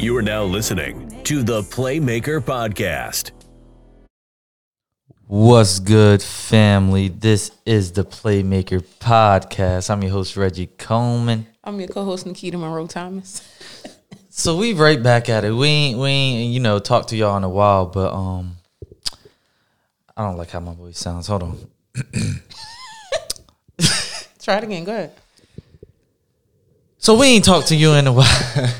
You are now listening to the Playmaker Podcast. What's good, family? This is the Playmaker Podcast. I'm your host, Reggie Coleman. I'm your co-host Nikita Monroe Thomas. So we right back at it. We ain't we ain't you know talked to y'all in a while, but um, I don't like how my voice sounds. Hold on. Try it again. Go ahead. So we ain't talked to you in a while,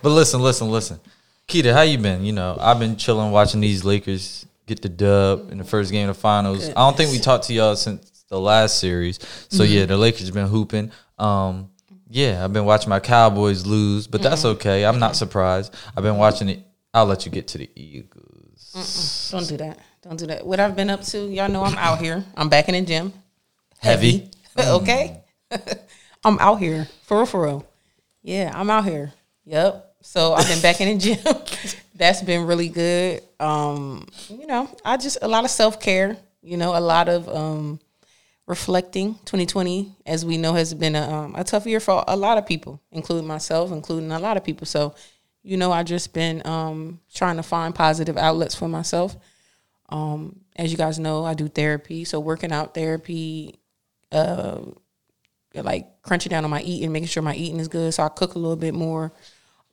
but listen, listen, listen. Kida, how you been? You know, I've been chilling watching these Lakers get the dub in the first game of the finals. I don't think we talked to y'all since the last series. So yeah, the Lakers been hooping. Um, yeah, I've been watching my Cowboys lose, but that's okay. I'm not surprised. I've been watching it. I'll let you get to the Eagles. Don't do that. Don't do that. What I've been up to, y'all know I'm out here. I'm back in the gym. Heavy. okay. I'm out here. For real, for real. Yeah, I'm out here. Yep. So I've been back in the gym. That's been really good. Um, you know, I just a lot of self care, you know, a lot of um reflecting 2020 as we know has been a, um, a tough year for a lot of people including myself including a lot of people so you know i just been um, trying to find positive outlets for myself um, as you guys know i do therapy so working out therapy uh, like crunching down on my eating making sure my eating is good so i cook a little bit more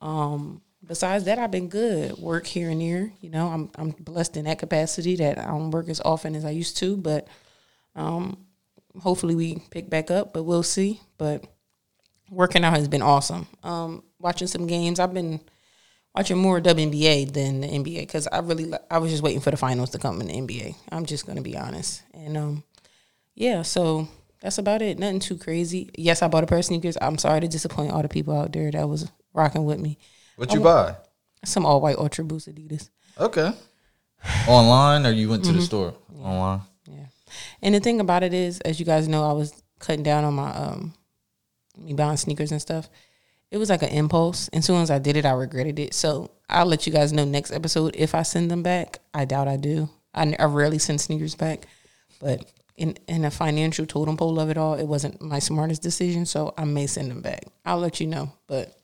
um, besides that i've been good work here and there you know i'm, I'm blessed in that capacity that i don't work as often as i used to but um, hopefully we pick back up, but we'll see. But working out has been awesome. Um, watching some games, I've been watching more WNBA than the NBA because I really I was just waiting for the finals to come in the NBA. I'm just gonna be honest, and um, yeah, so that's about it. Nothing too crazy. Yes, I bought a pair of sneakers. I'm sorry to disappoint all the people out there that was rocking with me. What you buy? Some all white Ultra Boost Adidas. Okay. Online or you went to the store? Online. Yeah. And the thing about it is, as you guys know, I was cutting down on my um me buying sneakers and stuff. It was like an impulse. And as soon as I did it, I regretted it. So I'll let you guys know next episode if I send them back. I doubt I do. I rarely send sneakers back. But in in a financial totem pole of it all, it wasn't my smartest decision. So I may send them back. I'll let you know. But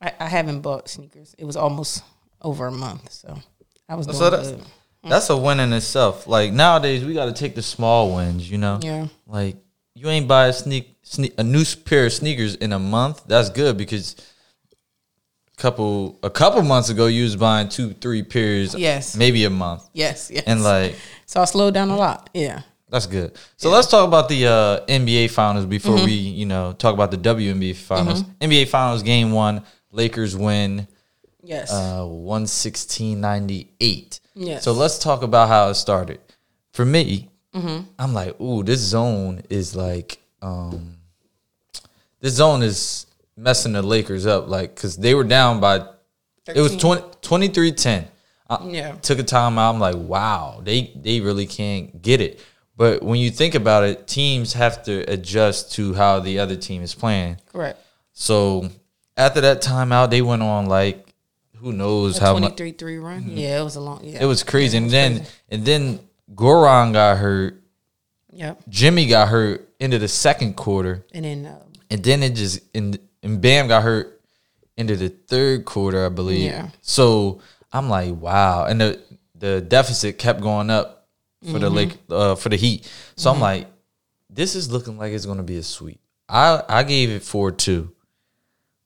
I, I haven't bought sneakers. It was almost over a month. So I was oh, doing So that's good. that's a win in itself. Like nowadays, we got to take the small wins. You know. Yeah. Like you ain't buy a sneak, sneak a new pair of sneakers in a month. That's good because a couple a couple months ago you was buying two three pairs. Yes. Maybe a month. Yes, yes. And like So I slowed down a lot. Yeah. That's good. So let's talk about the uh, NBA finals before we, you know, talk about the WNBA finals. NBA finals game one, Lakers win Yes. uh 116.98. Yes. So let's talk about how it started. For me, I'm like, ooh, this zone is like um this zone is messing the Lakers up like cuz they were down by it was 20, 23-10. I Yeah. Took a time out. I'm like, wow, they they really can't get it. But when you think about it, teams have to adjust to how the other team is playing. Correct. So after that timeout, they went on like who knows A how much 23 3 run. Yeah, it was a long. Yeah. it was crazy. It and was then and then Goran got hurt. Yep. Jimmy got hurt into the second quarter, And then, uh, and then it just and and Bam got hurt into the third quarter, I believe. Yeah. So I'm like, wow, and the the deficit kept going up for the Mm-hmm. Lake uh, for the Heat. So I'm like, this is looking like it's going to be a sweep. I I gave it four two,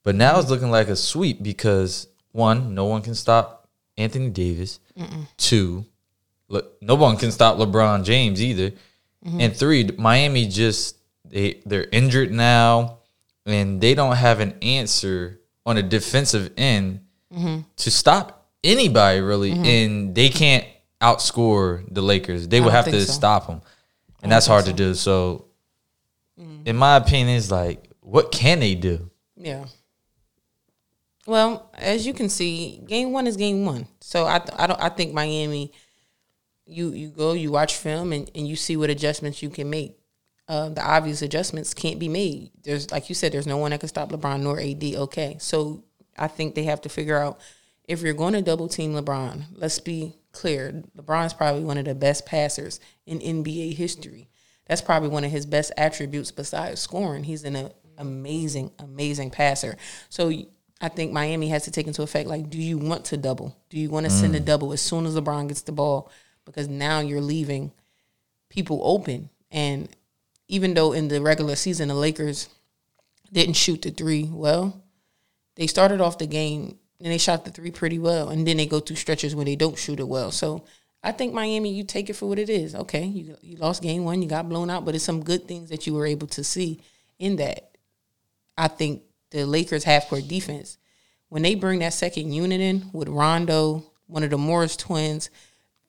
but now Mm-hmm. it's looking like a sweep because one, no one can stop Anthony Davis. Two, Le- no one can stop LeBron James either. Mm-hmm. And three, Miami just they they're injured now, and they don't have an answer on a defensive end Mm-hmm. to stop anybody really, and they can't outscore the Lakers. They would have to so. stop them, and that's hard to do. So, Mm. in my opinion, it's like, what can they do? yeah. Well, as you can see, game one is game one. So I, th- I don't, I think Miami, you, you go, you watch film, and, and you see what adjustments you can make. Uh, the obvious adjustments can't be made. There's, like you said, there's no one that can stop LeBron nor AD. Okay, so I think they have to figure out if you're going to double team LeBron. Let's be clear. LeBron's probably one of the best passers in NBA history. That's probably one of his best attributes besides scoring. He's an uh, amazing, amazing passer. So I think Miami has to take into effect like, do you want to double? Do you want to send a mm. double as soon as LeBron gets the ball? Because now you're leaving people open. And even though in the regular season the Lakers didn't shoot the three well, they started off the game and they shot the three pretty well, and then they go through stretches where they don't shoot it well. So I think Miami, you take it for what it is. Okay, you you lost game one, you got blown out, but it's some good things that you were able to see in that. I think the Lakers half court defense, when they bring that second unit in with Rondo, one of the Morris twins,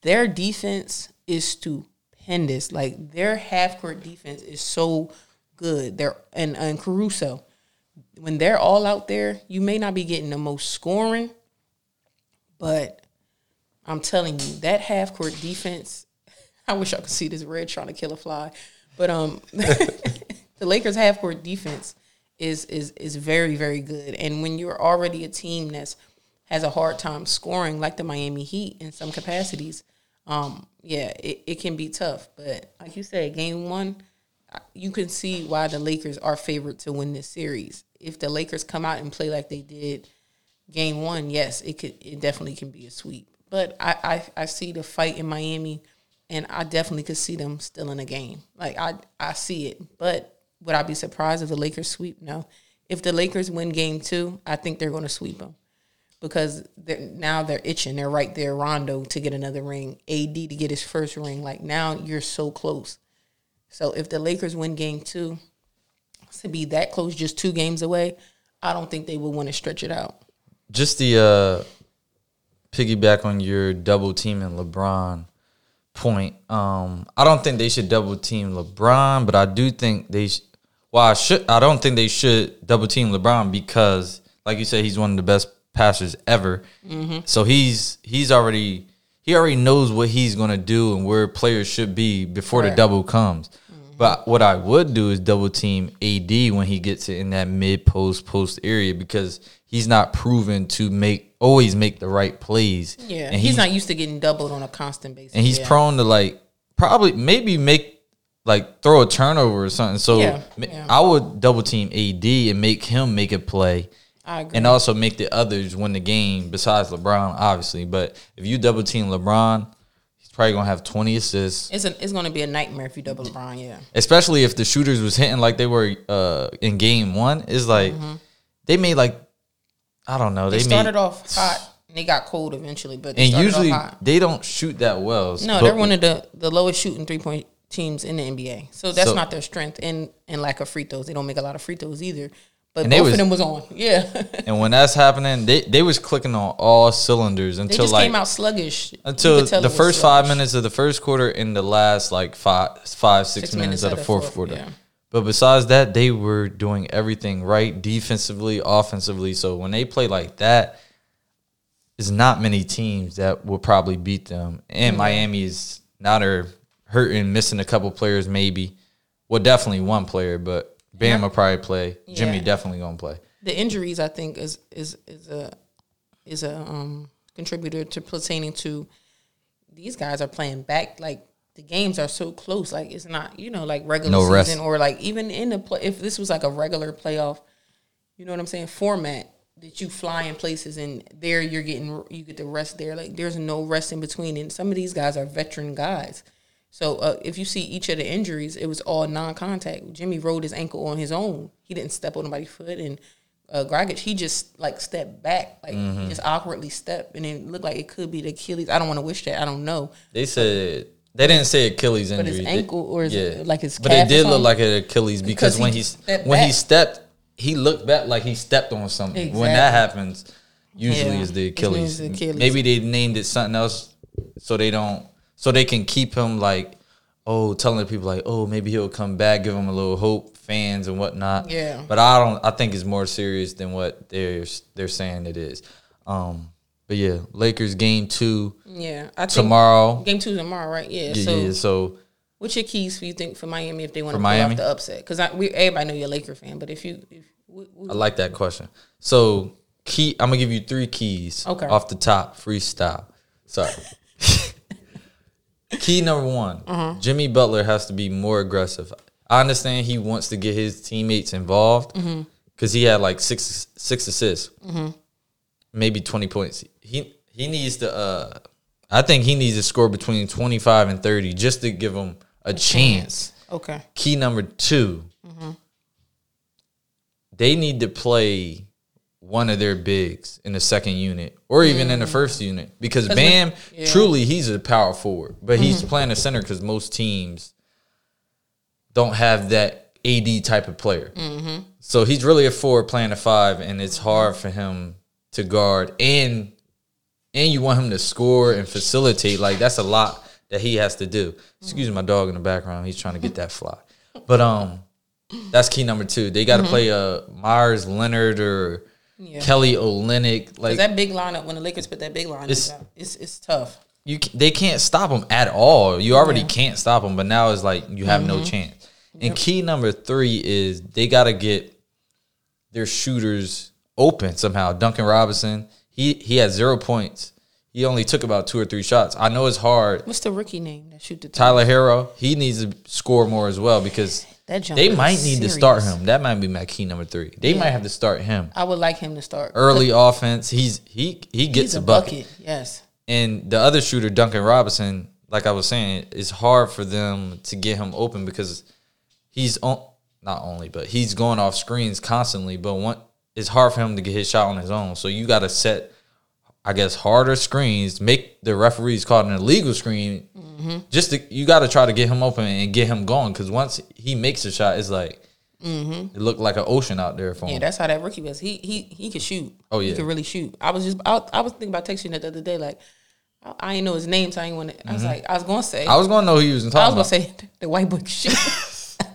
their defense is stupendous. Like their half court defense is so good. They're and and Caruso, when they're all out there, you may not be getting the most scoring, but I'm telling you that half court defense. I wish I could see this red trying to kill a fly, but um, the Lakers half court defense is is is very very good. And when you're already a team that's has a hard time scoring, like the Miami Heat in some capacities, um, yeah, it, it can be tough. But like you said, game one, you can see why the Lakers are favored to win this series. If the Lakers come out and play like they did game one, yes, it could it definitely can be a sweep. But I, I, I see the fight in Miami and I definitely could see them still in a game. Like I I see it. But would I be surprised if the Lakers sweep? No. If the Lakers win game two, I think they're going to sweep them because they're, now they're itching. They're right there, Rondo to get another ring, AD to get his first ring. Like now you're so close. So if the Lakers win game two, to be that close, just two games away, I don't think they would want to stretch it out. Just the uh, piggyback on your double team and LeBron point. Um, I don't think they should double team LeBron, but I do think they. Sh- well, I should. I don't think they should double team LeBron because, like you said, he's one of the best passers ever. So he's he's already he already knows what he's gonna do and where players should be before the double comes. Mm-hmm. But what I would do is double team AD when he gets it in that mid post post area because he's not proven to make always make the right plays. Yeah, and he's, not used to getting doubled on a constant basis. and he's yeah. prone to like probably maybe make like throw a turnover or something. So Yeah, yeah. I would double team AD and make him make a play. I agree. And also make the others win the game besides LeBron, obviously. But if you double team LeBron, he's probably gonna have twenty assists. It's a, it's going to be a nightmare if you double LeBron. Yeah, Especially if the shooters was hitting like they were uh, in game one. It's like they made like I don't know. Mm-hmm. they, They, started made, off hot and they got cold eventually, but they and usually they don't shoot that well. No, But- they're one of the, the lowest shooting three point teams in the NBA. So that's So- not their strength and and lack of free throws. They don't make a lot of free throws either. But And both was- of them was on. Yeah, And when that's happening, they, they was clicking on all cylinders until just like came out sluggish until the first five minutes of the first quarter and the last like five five six, Six minutes, minutes of the fourth, fourth, quarter. yeah. But besides that, they were doing everything right defensively, offensively. So when they play like that, there's not many teams that will probably beat them. And Miami is not they're hurting, missing a couple players, maybe. Well, definitely one player, but Bam will probably play. Jimmy Yeah. definitely gonna play. the injuries I think is is is a is a um, contributor to pertaining to these guys are playing back like the games are so close like it's not you know like regular No rest. or like even in the play if this was like a regular playoff you know what I'm saying format that you fly in places and there you're getting you get the rest there like there's no rest in between and some of these guys are veteran guys so uh, if you see each of the injuries, it was all non-contact. Jimmy rolled his ankle on his own. He didn't step on nobody's foot, and uh, he just like stepped back, like Mm-hmm. just awkwardly stepped, and it looked like it could be the Achilles. I don't want to wish that. I don't know. They said they didn't say Achilles injury. But his ankle or is it like his But it did look like an Achilles because, Because when he when he stepped, he looked back like he stepped on something. When that happens, usually Yeah. is the Achilles. the Achilles. Maybe they named it something else so they don't so they can keep him like oh telling the people like oh maybe he'll come back, give him a little hope, fans and whatnot. Yeah. But I don't. I think it's more serious than what they're they're saying it is. Um. But yeah, Lakers game two Yeah, I think tomorrow. Game two tomorrow, right? Yeah. Yeah, so, yeah, so what's your keys for you think for Miami if they want to pull Miami? off the upset? Because we everybody know you're a Laker fan, but if you if we, we, I like that question. So key, I'm gonna give you three keys. Okay. Off the top, freestyle. Sorry. Key number one: Uh-huh. Jimmy Butler has to be more aggressive. I understand he wants to get his teammates involved Mm-hmm. because he had like six six assists, Mm-hmm. maybe twenty points. He he needs to. uh I think he needs to score between twenty five and thirty just to give him a chance. Okay. Key number 2 Mm-hmm. they need to play one of their bigs in the second unit or even in the first unit because Bam Mm. yeah. truly he's a power forward, but Mm-hmm. he's playing a center because most teams don't have that AD type of player. Mm-hmm. So he's really a forward playing a five, and it's hard for him to guard and and you want him to score and facilitate. Like that's a lot that he has to do. Excuse my dog in the background; he's trying to get that fly. But um, that's key number two. They got to play uh Meyers Leonard or Yeah. Kelly Olynyk. Like that big lineup when the Lakers put that big lineup It's- out, it's it's tough. you, they can't stop them at all. You already Yeah. can't stop them, but now it's like you have no mm-hmm. chance. And key number three is they got to get their shooters open somehow. Duncan Robinson, he he had zero points. He only took about two or three shots. I know it's hard. What's the rookie name that shoot the? Tyler Herro, he needs to score more as well because That they might need to start him. That might be my key number three. They might have to start him I would like him to start early offense. He's he he gets He's a bucket. Yes. And the other shooter, Duncan Robinson, like I was saying, it's hard for them to get him open because he's on not only, but he's going off screens constantly. But one, it's hard for him to get his shot on his own. So you got to set, I guess, harder screens. Make the referees call an illegal screen. Mm-hmm. Just to, you got to try to get him open and get him going because once he makes a shot, it's like mm-hmm. it looked like an ocean out there for Yeah, him. Yeah, that's how that rookie was. He he he could shoot. Oh, he yeah. could really shoot. I was just I, I was thinking about texting it the other day. Like I, I didn't know his name, so I didn't want to. I was mm-hmm. like I was gonna say Mm-hmm. I was going to know who he was talking. I was gonna say the white boy could shoot. and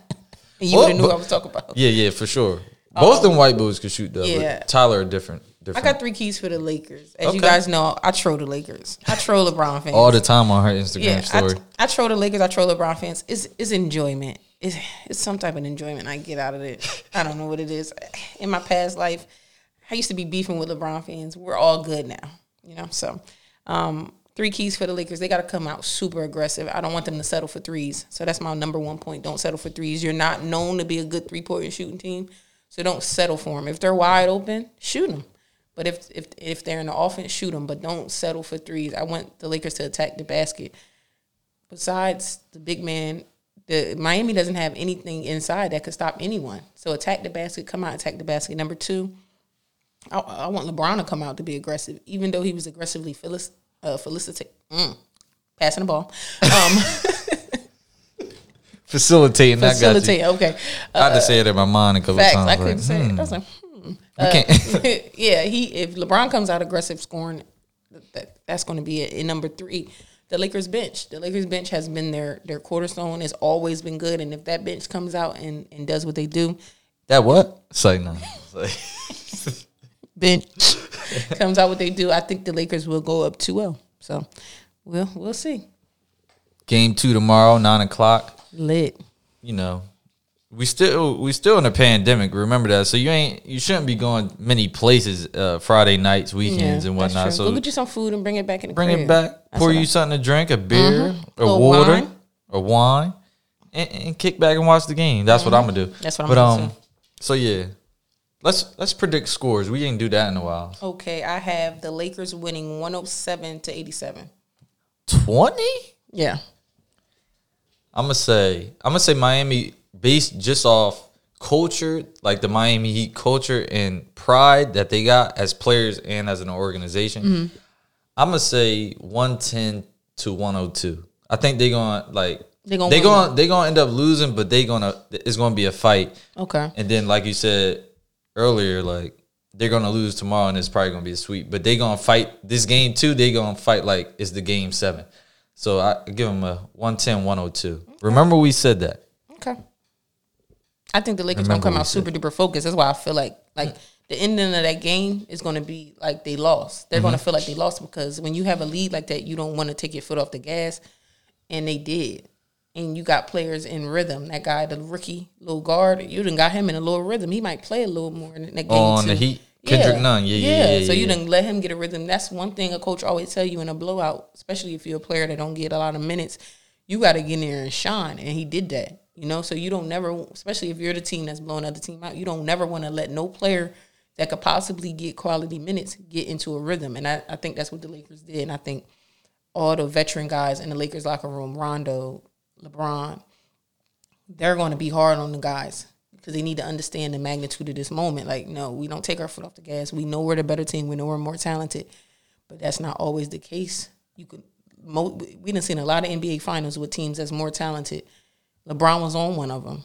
you would have knew but- what I was talking about. Yeah, yeah, for sure. Both um, them white boys could shoot though. yeah. But Tyler are different. I got three keys for the Lakers. As you guys know, I troll the Lakers. I troll LeBron fans. all the time on her Instagram yeah, I, story. I troll the Lakers. I troll LeBron fans. It's it's enjoyment. It's it's some type of enjoyment I get out of it. I don't know what it is. In my past life, I used to be beefing with LeBron fans. We're all good now, you know. So, um, three keys for the Lakers. They got to come out super aggressive. I don't want them to settle for threes. So that's my number one point. Don't settle for threes. You're not known to be a good three point shooting team, so don't settle for them. If they're wide open, shoot them. But if if if they're in the offense, shoot them. But don't settle for threes. I want the Lakers to attack the basket besides the big man, the Miami doesn't have anything inside that could stop anyone. So attack the basket, come out, attack the basket. Number two, I, I want LeBron to come out to be aggressive, even though he was aggressively felic, uh, felicitate, mm, passing the ball, um, Facilitating that got you. facilitate. Okay, I had to say it in my mind a couple facts. times. I couldn't say it. hmm, I was like, hmm. yeah, he if LeBron comes out aggressive scoring, that that's going to be it. And number three, the Lakers bench. The Lakers bench has been their their cornerstone. Has always been good. And if that bench comes out and, and does what they do, that what? Say no. Bench comes out what they do, I think the Lakers will go up 2-0. So we'll we'll see. Game two tomorrow, nine o'clock. Lit. You know, we still we still in a pandemic. Remember that. So you ain't you shouldn't be going many places uh, Friday nights, weekends, and that's whatnot. So go get you some food and bring it back in the bring crib. it back. That's Pour you I- something to drink, a beer, or Little water, wine. or wine, and, and kick back and watch the game. That's what I'm gonna do. Mm-hmm. That's what I'm but, gonna um, do. So yeah, let's let's predict scores. We ain't do that in a while. Okay, I have the Lakers winning 107 to 87. Twenty. Yeah. I'm gonna say I'm gonna say Miami based just off culture, like the Miami Heat culture and pride that they got as players and as an organization. Mm-hmm. I'm gonna say 110 to 102. I think they're gonna like they're gonna they gonna they gonna end up losing, but they gonna it's gonna be a fight. Okay. And then like you said earlier, like they're gonna lose tomorrow and it's probably gonna be a sweep. But they gonna fight this game too. They gonna fight like it's the game seven. So I give them a 110, 102. Remember we said that. Okay. I think the Lakers gonna come out super duper focused. That's why I feel like like the ending of that game is gonna be like they lost. They're Mm-hmm. gonna feel like they lost because when you have a lead like that, you don't want to take your foot off the gas, and they did. And you got players in rhythm. That guy, the rookie little guard, you done got him in a little rhythm. He might play a little more in that game On too. the Heat? Kendrick Nunn. Yeah, yeah, yeah, So you didn't let him get a rhythm. That's one thing a coach always tell you in a blowout, especially if you're a player that don't get a lot of minutes. You got to get in there and shine, and he did that. You know, so you don't never, especially if you're the team that's blowing other team out, you don't never want to let no player that could possibly get quality minutes get into a rhythm. And I, I think that's what the Lakers did. And I think all the veteran guys in the Lakers locker room, Rondo, LeBron, they're going to be hard on the guys because they need to understand the magnitude of this moment. Like, no, we don't take our foot off the gas. We know we're the better team. We know we're more talented, but that's not always the case. You could, mo- we done seen a lot of NBA finals with teams that's more talented. LeBron was on one of them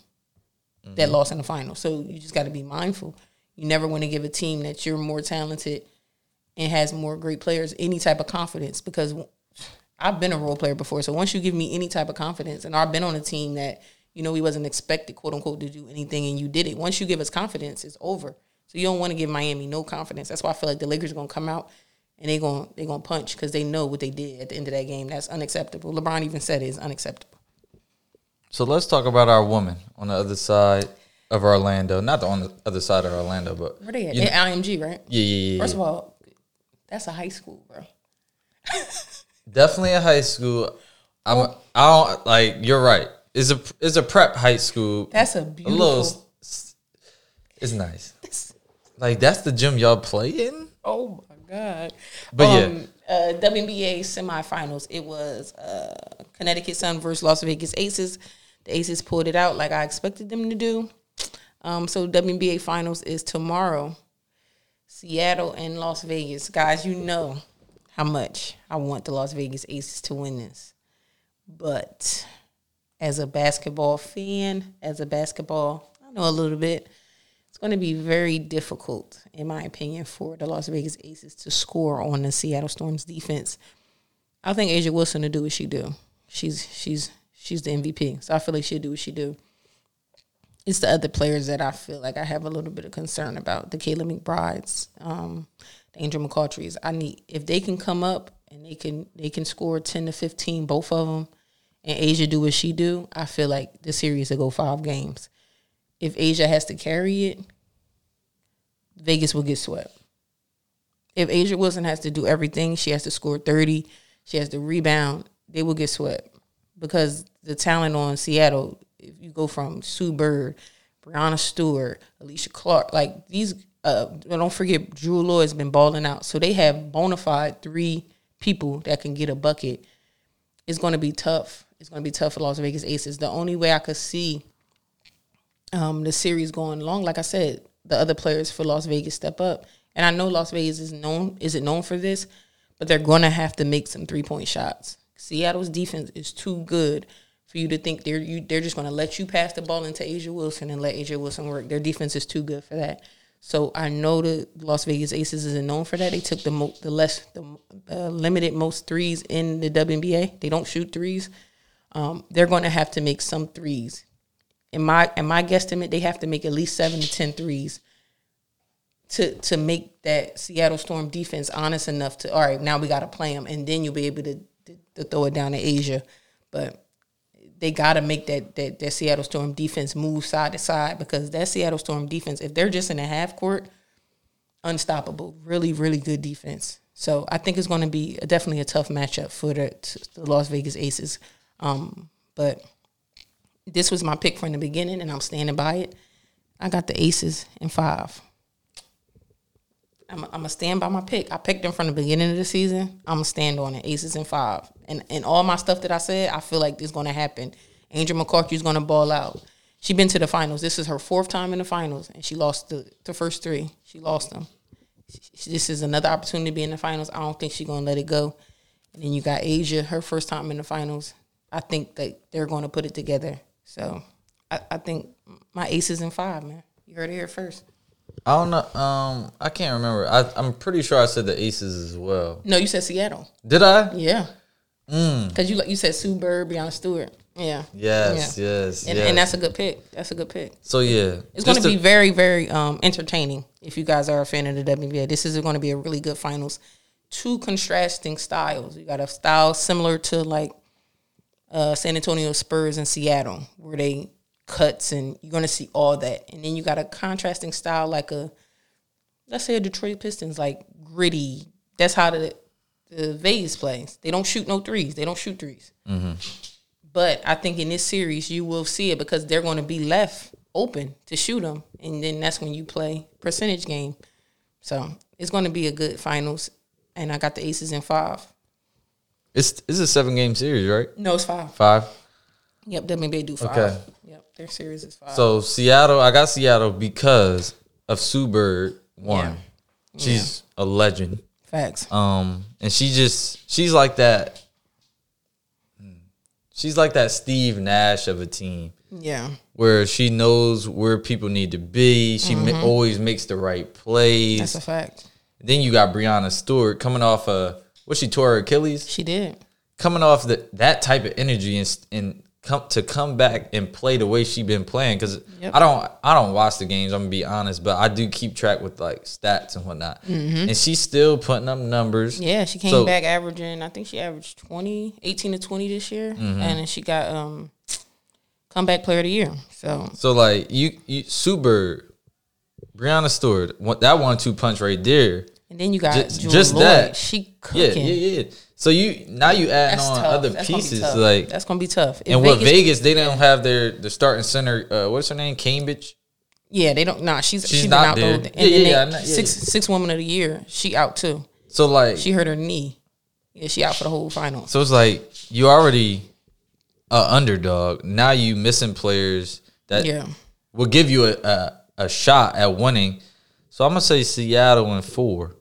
that mm-hmm. lost in the final. So you just got to be mindful. You never want to give a team that you're more talented and has more great players any type of confidence because I've been a role player before. So once you give me any type of confidence, and I've been on a team that you know we wasn't expected, quote unquote, to do anything, and you did it. Once you give us confidence, it's over. So you don't want to give Miami no confidence. That's why I feel like the Lakers are gonna come out and they're gonna they're gonna punch because they know what they did at the end of that game. That's unacceptable. LeBron even said it is unacceptable. So let's talk about our woman on the other side of Orlando. Not the on the other side of Orlando, but Where they at? you At IMG, right? yeah, yeah, yeah. First of all, that's a high school, bro. Definitely a high school. I'm. A, I don't like. You're right. It's a it's a prep high school. That's a a beautiful. little. It's nice. Like that's the gym y'all play in. Oh my god! But yeah. um, uh, WNBA semifinals. It was uh, Connecticut Sun versus Las Vegas Aces. The Aces pulled it out like I expected them to do. Um, so WNBA finals is tomorrow. Seattle and Las Vegas, guys. You know how much I want the Las Vegas Aces to win this, but as a basketball fan, as a basketball, I know a little bit it's going to be very difficult, in my opinion, for the Las Vegas Aces to score on the Seattle Storm's defense. I think A'ja Wilson to do what she do. She's she's she's the MVP, so I feel like she'll do what she do. It's the other players that I feel like I have a little bit of concern about. The Kayla McBrides, um, the Angel McCoughtrys. I need if they can come up and they can they can score ten to fifteen, both of them, and A'ja do what she do. I feel like the series will go five games if A'ja has to carry it, Vegas will get swept. If A'ja Wilson has to do everything, she has to score 30, she has to rebound, they will get swept. Because the talent on Seattle, if you go from Sue Bird, Breanna Stewart, Alysha Clark, like these, uh, don't forget, Jewell Loyd's been balling out. So they have bona fide three people that can get a bucket. It's going to be tough. It's going to be tough for Las Vegas Aces. The only way I could see um, the series going long, like I said, the other players for Las Vegas step up. And I know Las Vegas is known isn't known for this, but they're gonna have to make some three point shots. Seattle's defense is too good for you to think they're you they're just gonna let you pass the ball into A'ja Wilson and let A'ja Wilson work. Their defense is too good for that. So I know the Las Vegas Aces isn't known for that. They took the mo- the less the uh, limited most threes in the WNBA. They don't shoot threes. Um, they're going to have to make some threes in my in my guesstimate, they have to make at least seven to ten threes to to make that Seattle Storm defense honest enough to all right. Now we got to play them, and then you'll be able to, to, to throw it down to A'ja. But they got to make that, that that Seattle Storm defense move side to side because that Seattle Storm defense, if they're just in a half court, unstoppable. Really, really good defense. So I think it's going to be a, definitely a tough matchup for the, the Las Vegas Aces. Um, but this was my pick from the beginning, and I'm standing by it. I got the Aces in five. I'm, gonna stand by my pick. I picked them from the beginning of the season. I'm gonna stand on it. Aces and five, and and all my stuff that I said, I feel like is gonna happen. Angel McCoughtry's gonna ball out. She been to the finals. This is her fourth time in the finals, and she lost the the first three. She lost them. She- This is another opportunity to be in the finals. I don't think she's gonna let it go. And then you got A'ja, her first time in the finals. I think that they're to put it together. So I, I think my aces and five, man. You heard it here first. I don't know. Um, I can't remember. I, I'm pretty sure I said the Aces as well. No, you said Seattle. Did I? Yeah. Because you like you said Sue Bird, Breanna Stewart. Yeah. Yes, Yeah. yes, And, yes. and that's a good pick. That's a good pick. so yeah. It's going to be very, very um, entertaining if you guys are a fan of the WNBA. This is going to be a really good finals. Two contrasting styles. You got a style similar to like uh, San Antonio Spurs and Seattle, where they cuts and you're going to see all that. And then you got a contrasting style like a, let's say a Detroit Pistons, like gritty. That's how the, the Vegas plays. They don't shoot no threes. They don't shoot 3s mm-hmm. But I think in this series you will see it because they're going to be left open to shoot them, and then that's when you play percentage game. So it's going to be a good finals, and I got the Aces in five. It's it's a seven game series, right? No, it's five. Five. Yep, WNBA do five. Okay. Their series is five. So Seattle, I got Seattle because of Sue Bird. One, Yeah. she's a legend. Facts. Um, and she just she's like that. She's like that Steve Nash of a team Yeah. where she knows where people need to be. She ma- always makes the right plays. Mm-hmm. That's a fact. then you got Breanna Stewart coming off a what she tore her Achilles, She did. coming off the, that type of energy and and come to come back and play the way she been playing. Because Yep. I don't I don't watch the games. I'm gonna be honest, but I do keep track with like stats and whatnot. And she's still putting up numbers. Mm-hmm. Yeah, she came So- back averaging, I think she averaged 20, 18 to 20 this year. Mm-hmm. And then she got um comeback player of the year. So, So like you, you Super, Breanna Stewart, that one two punch right there. and then you got Just- just that. She Yeah, yeah, yeah. So you now you adding on tough. other That's gonna pieces like That's going to be tough. If and what Vegas they don't have their their starting center. Uh, what's her name? Cambage. Yeah, they don't. Nah, she's She's she's, not out there. And Yeah, yeah, they- yeah, yeah, six yeah. six woman of the year. She out too. So like She hurt her knee. Yeah, she out for the whole final. So it's like you already a underdog. Now you missing players that Yeah. will give you a, a a shot at winning. So I'm gonna say Seattle in four.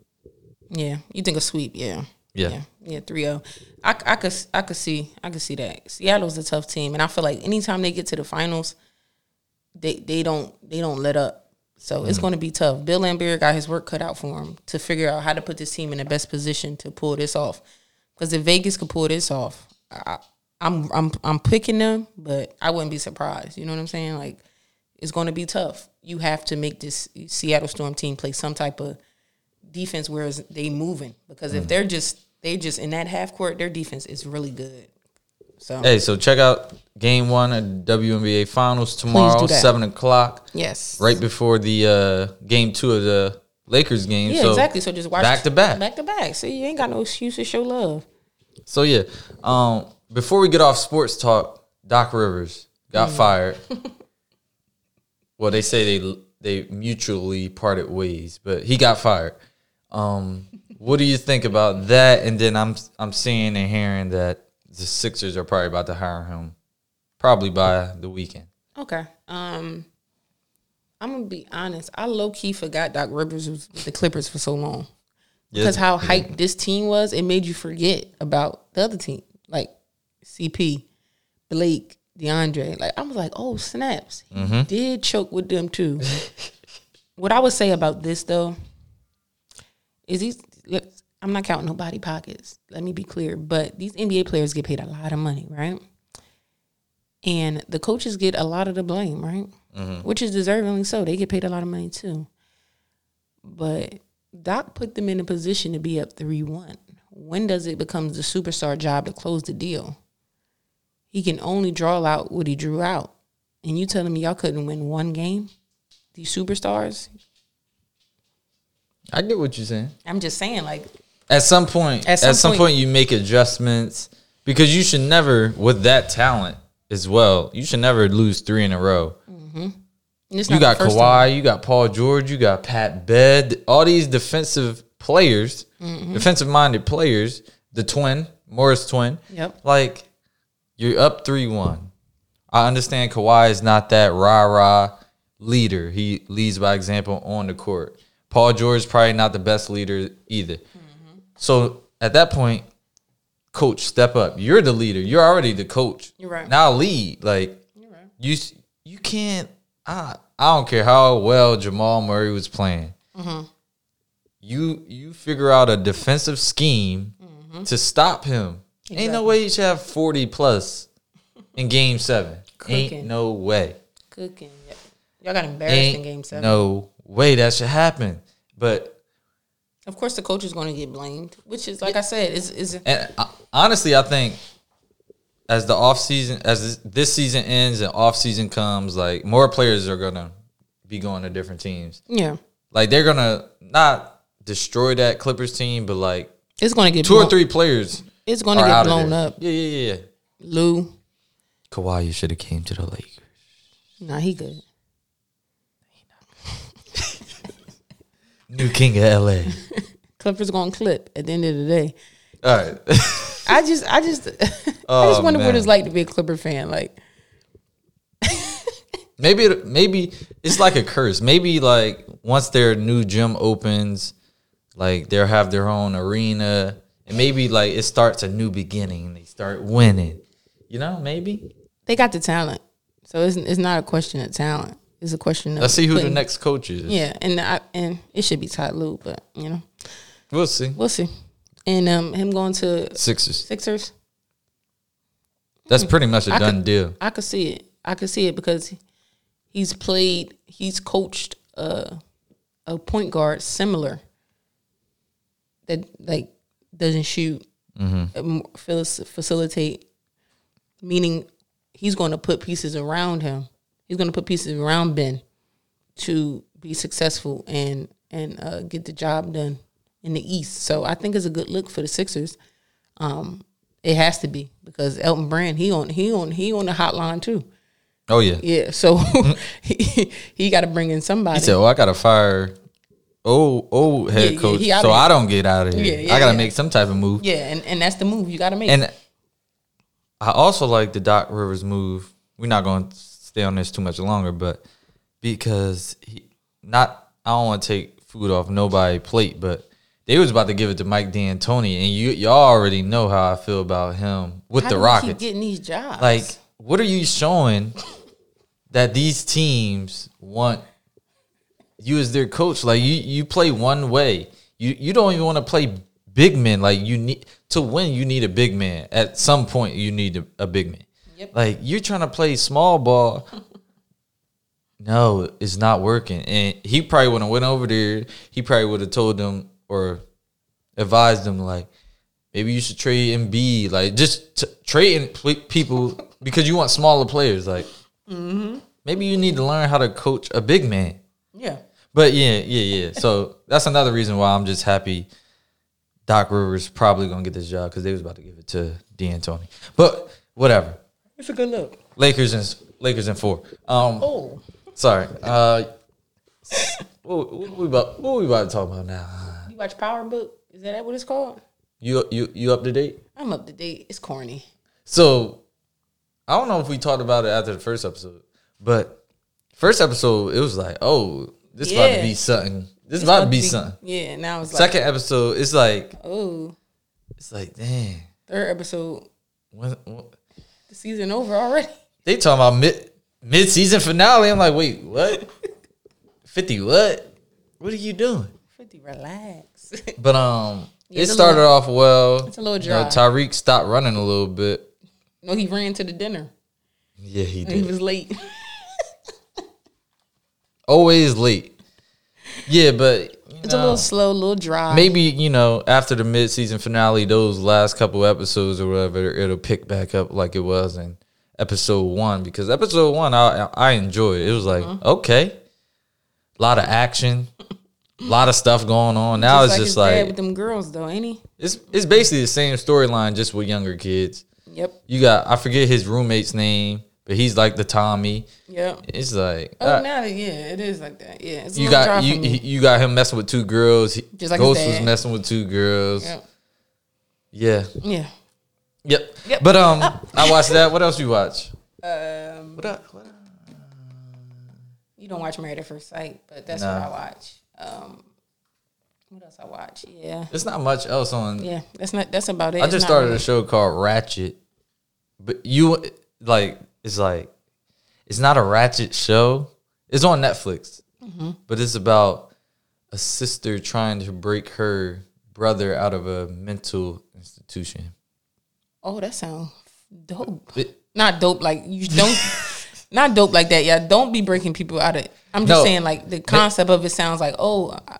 Yeah, you think a sweep? Yeah, Yeah. yeah, yeah. Three zero. I, I could I could see I could see that Seattle's a tough team, and I feel like anytime they get to the finals, they they don't they don't let up. So it's mm-hmm. going to be tough. Bill Laimbeer got his work cut out for him to figure out how to put this team in the best position to pull this off. Because if Vegas could pull this off, I, I'm I'm I'm picking them, but I wouldn't be surprised. You know what I'm saying? Like it's going to be tough. You have to make this Seattle Storm team play some type of defense where is they moving because if mm. they're just they just in that half court, their defense is really good. So Hey, so check out game one of WNBA Finals tomorrow, seven o'clock, yes, right before the uh, game two of the Lakers game. Yeah, so exactly. So just watch back to back. back to back. See, you ain't got no excuse to show love. So yeah, um, before we get off sports talk, Doc Rivers got Mm. fired. well, they say they they mutually parted ways, but he got fired. Um, what do you think about that? And then I'm I'm seeing and hearing that the Sixers are probably about to hire him, probably by the weekend. Okay. Um, I'm gonna be honest. I low key forgot Doc Rivers was with the Clippers for so long because how hyped this team was. It made you forget about the other team, like CP, Blake, DeAndre. Like I was like, oh snaps, he did choke with them too. what I would say about this though is these. Look, I'm not counting nobody pockets. Let me be clear, but these NBA players get paid a lot of money, right? And the coaches get a lot of the blame, right? Mm-hmm. Which is deservingly so. They get paid a lot of money too. But Doc put them in a position to be up 3 1. When does it become the superstar job to close the deal? He can only draw out what he drew out. And you telling me y'all couldn't win one game? These superstars? I get what you're saying. I'm just saying, like, At some point, at At some, some point, point- you make adjustments because you should never, with that talent as well, you should never lose three in a row. it's You got Kawhi, time. you got Paul George, you got Pat Bev, all these defensive players, Mm-hmm. defensive minded players, the twin, Morris twin. Yep. Like, you're up 3 1. I understand Kawhi is not that rah rah leader. He leads by example on the court. Paul George probably not the best leader either. Mm-hmm. So at that point, coach, step up. You're the leader. You're already the coach. You're right. Now lead. Like you, s- you can't. I I don't care how well Jamal Murray was playing. Mm-hmm. You you figure out a defensive scheme Mm-hmm. to stop him. Ain't no way you should have forty plus in Game Seven. Ain't Cooking. no way. Cooking. Y'all got embarrassed Ain't in game seven. no way that should happen. But Of course, the coach is going to get blamed, which is, like I said, is is And uh, honestly, I think as the off season, as this, this season ends and off season comes, like more players are gonna be going to different teams. yeah. Like they're gonna not destroy that Clippers team, but like It's going to get two or three players It's going to get blown up. Yeah, yeah, yeah. Lou, Kawhi should have came to the Lakers. Nah, he good. New king of LA. Clippers gonna clip at the end of the day. All right. I just, I just, I Oh, just wonder what it's like to be a Clipper fan. Like, maybe it, maybe it's like a curse. Maybe like once their new gym opens, like they'll have their own arena, and maybe like it starts a new beginning. They start winning. You know, maybe. they got the talent, so it's it's not a question of talent. It's a question of Let's see who the next coach is. Yeah, and I, and it should be Todd Lue, but you know, We'll see. we'll see. And um, him going to Sixers. Sixers, That's pretty much a I done could- deal. I could see it. I could see it because he's played, he's coached a a point guard similar that like doesn't shoot, um, faci- facilitate, meaning he's going to put pieces around him. He's going to put pieces around Ben to be successful and and uh, get the job done in the East. So I think it's a good look for the Sixers. Um, it has to be because Elton Brand he on he on he on the hotline too. Oh yeah. Yeah, so he he got to bring in somebody. He said, "Oh, I gotta fire Oh, old head Yeah, yeah, coach, he so. I don't get out of here. Yeah, yeah, I gotta yeah. make some type of move." yeah, and, and that's the move you got to make. And I also like the Doc Rivers move. We're not going to stay on this too much longer, but because he not, I don't want to take food off nobody plate, but they was about to give it to Mike D'Antoni, and you y'all already know how I feel about him with How the Rockets. getting these jobs. Like, what are you showing that these teams want you as their coach? Like, you you play one way. You you don't even want to play big men. Like, you need to win. You need a big man. At some point, you need a, a big man. Yep. Like, you're trying to play small ball. No, it's not working. And he probably would have went over there. He probably would have told them or advised them like, maybe you should trade Embiid. Like just t- trading pl- people because you want smaller players. Like mm-hmm. maybe you need to learn how to coach a big man. yeah, But yeah, yeah, yeah. So that's another reason why I'm just happy. Doc Rivers probably gonna get this job because they was about to give it to D'Antoni. But whatever. It's a good look. Lakers and Lakers and four. Um, Oh, sorry. Uh, what, what we about? What we about to talk about now? you watch Power Book? Is that what it's called? You you you up to date? I'm up to date. It's corny. So I don't know if we talked about it after the first episode, but first episode it was like, oh, this about to be something. This about to be something. Yeah, now it's like Second episode, it's like oh, it's like, dang, third episode. when, when- The season over already. they talking about mid mid season finale. I'm like, wait, what? Fifty what? What are you doing? Fifty, relax. But um, Yeah, it started little- off well. it's a little You know, dry. Tariq stopped running a little bit. no, he ran to the dinner. Yeah, he did. he was late. Always late. Yeah, but It's a little slow, a little dry. maybe you know after the mid season finale, those last couple episodes or whatever, it'll pick back up like it was in episode one. Because episode one, I I enjoyed. It, It was like Mm-hmm. okay, a lot of action, a lot of stuff going on. Now it's like just like with them girls though, ain't he? it's it's basically the same storyline, just with younger kids. Yep. You got I forget his roommate's name, but he's like the Tommy. Yep. It's like Oh, uh, now yeah, it is like that. Yeah, it's you got you you got him messing with two girls. Just like Ghost was messing with two girls. Yep. Yeah. Yeah. Yep. Yep. But um, I watched that. What else you watch? Um, What else? What you don't watch Married at First Sight, but that's Nah. what I watch. Um, what else I watch? Yeah, It's not much else on. yeah. That's not. That's about it. I just started really- a show called Ratched, but you like it's like it's not a Ratchet show. It's on Netflix, Mm-hmm. but it's about a sister trying to break her brother out of a mental institution. Oh, that sounds dope. It- Not dope like you don't. not dope like that. Yeah, don't be breaking people out of. I'm just No. saying like the concept of it sounds like oh I-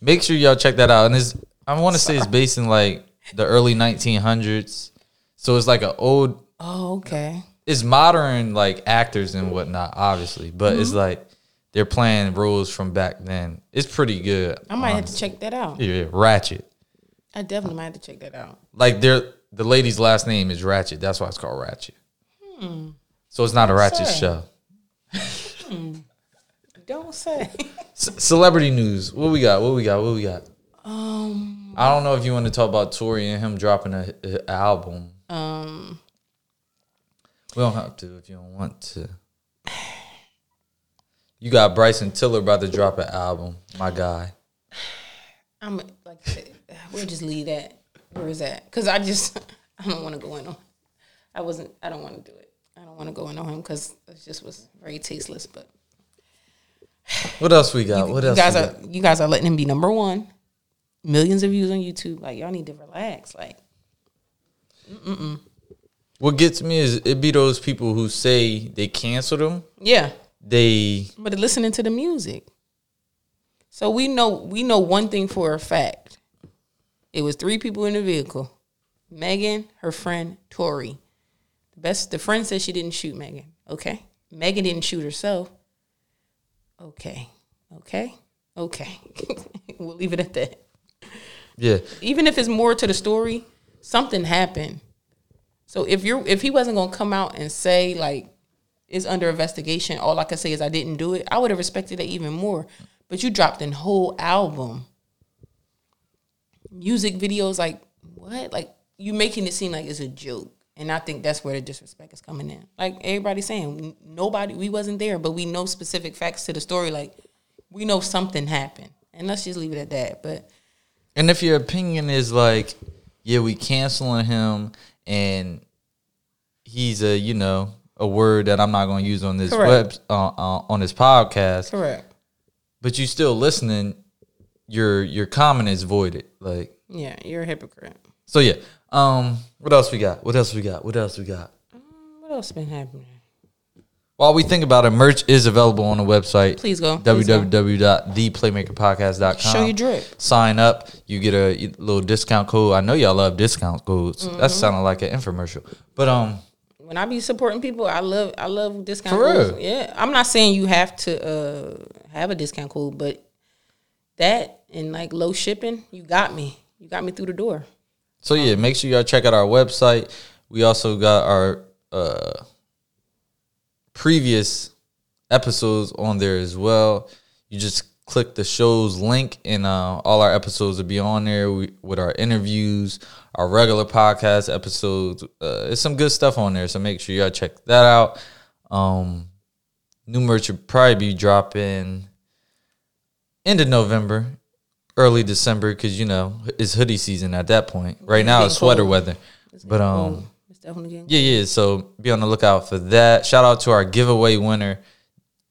Make sure y'all check that out. And it's I want to say it's based in like the early 1900s, so it's like an old oh okay. It's modern like actors and whatnot, obviously, but it's Mm-hmm. like they're playing roles from back then. It's pretty good. I might have to check that out. Yeah, Ratched. I definitely might have to check that out. Like they're the lady's last name is Ratched. That's why it's called Ratched. Hmm. So it's not a ratchet say. show. Don't say. C- celebrity news. What we got? What we got? What we got? Um, I don't know if you want to talk about Tory and him dropping a, a album. Um, We don't have to if you don't want to. You got Bryson Tiller about to drop an album. My guy. I'm like, we'll just leave that. Where is that? Because I just, I don't want to go in on. I wasn't. I don't want to do it. I don't want to go in on him because it just was very tasteless. But What else we got? what else? you guys are you guys are letting him be number one. Millions of views on YouTube. Like y'all need to relax. Like What gets me is it be those people who say they canceled them. yeah, They but they're listening to the music. So we know we know one thing for a fact. It was three people in the vehicle. Megan, her friend, Tory. The best the friend said she didn't shoot Megan. Okay. Megan didn't shoot herself. Okay. Okay. Okay. we'll leave it at that. yeah. Even if it's more to the story, something happened. So if you're if he wasn't gonna come out and say like it's under investigation, all I could say is I didn't do it, I would have respected it even more. But you dropped an whole album. Music videos, like what? Like you making it seem like it's a joke. And I think that's where the disrespect is coming in. Like everybody's saying, nobody we wasn't there, but we know specific facts to the story. Like we know something happened. And let's just leave it at that. But And if your opinion is like, yeah, we canceling him and he's a, you know, a word that I'm not going to use on this web Correct. uh, uh, on this podcast, correct. but you still listening, your your comment is voided. Like, Yeah, you're a hypocrite. so yeah. Um, what else we got? What else we got? What else we got? What else been happening? While we think about it, merch is available on the website. Please go. Www.theplaymakerpodcast.com. Show your drip. Sign up. You get a little discount code. I know y'all love discount codes. Mm-hmm. That sounded like an infomercial. But um, When I be supporting people, I love I love discount For codes. real? Yeah, I'm not saying you have to uh, have a discount code, but that and like low shipping, you got me. You got me through the door. so yeah, make sure y'all check out our website. We also got our uh previous episodes on there as well. You just click the show's link, and uh, all our episodes will be on there we, with our interviews, our regular podcast episodes. Uh, it's some good stuff on there, so make sure y'all check that out. Um, new merch will probably be dropping end of November, early December, because you know it's hoodie season at that point. Right now it's sweater weather, but um. It's definitely getting Yeah, yeah. So be on the lookout for that. Shout out to our giveaway winner,